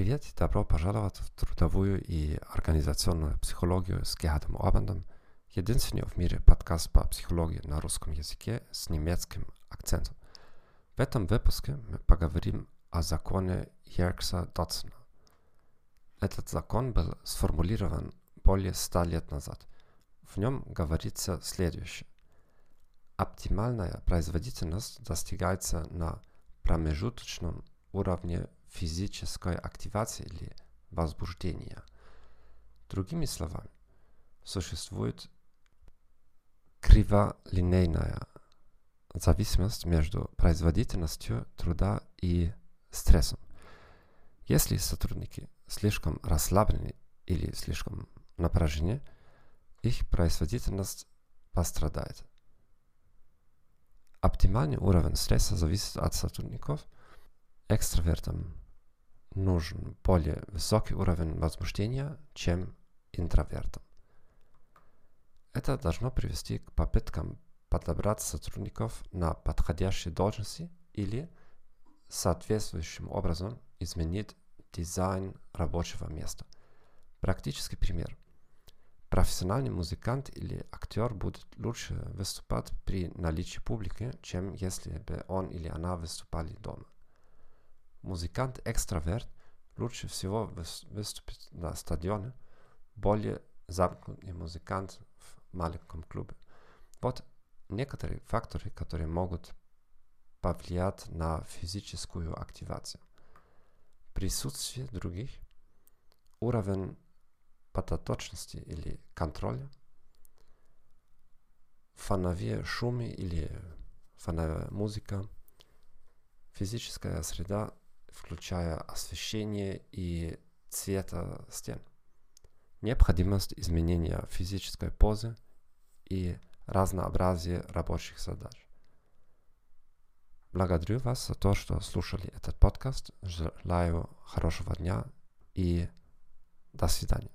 Привет и добро пожаловать в трудовую и организационную психологию с Герхардом Орбандом, единственный в мире подкаст по психологии на русском языке с немецким акцентом. В этом выпуске мы поговорим о законе Йеркса Дотсона. Этот закон был сформулирован более ста лет назад. В нем говорится следующее. Оптимальная производительность достигается на промежуточном уровне физической активации или возбуждения. Другими словами, существует криволинейная зависимость между производительностью труда и стрессом. Если сотрудники слишком расслаблены или слишком напряжены, их производительность пострадает. Оптимальный уровень стресса зависит от сотрудников. Экстравертам нужен более высокий уровень возбуждения, чем интровертам. Это должно привести к попыткам подобрать сотрудников на подходящие должности или соответствующим образом изменить дизайн рабочего места. Практический пример. Профессиональный музыкант или актер будет лучше выступать при наличии публики, чем если бы он или она выступали дома. Музыкант-экстраверт лучше всего выступит на стадионе, более замкнутый музыкант в маленьком клубе. Вот некоторые факторы, которые могут повлиять на физическую активацию. Присутствие других, уровень пототочности или контроля, фоновые шумы или фоновая музыка, физическая среда включая освещение и цвета стен. Необходимость изменения физической позы и разнообразие рабочих задач. Благодарю вас за то, что слушали этот подкаст. Желаю хорошего дня и до свидания.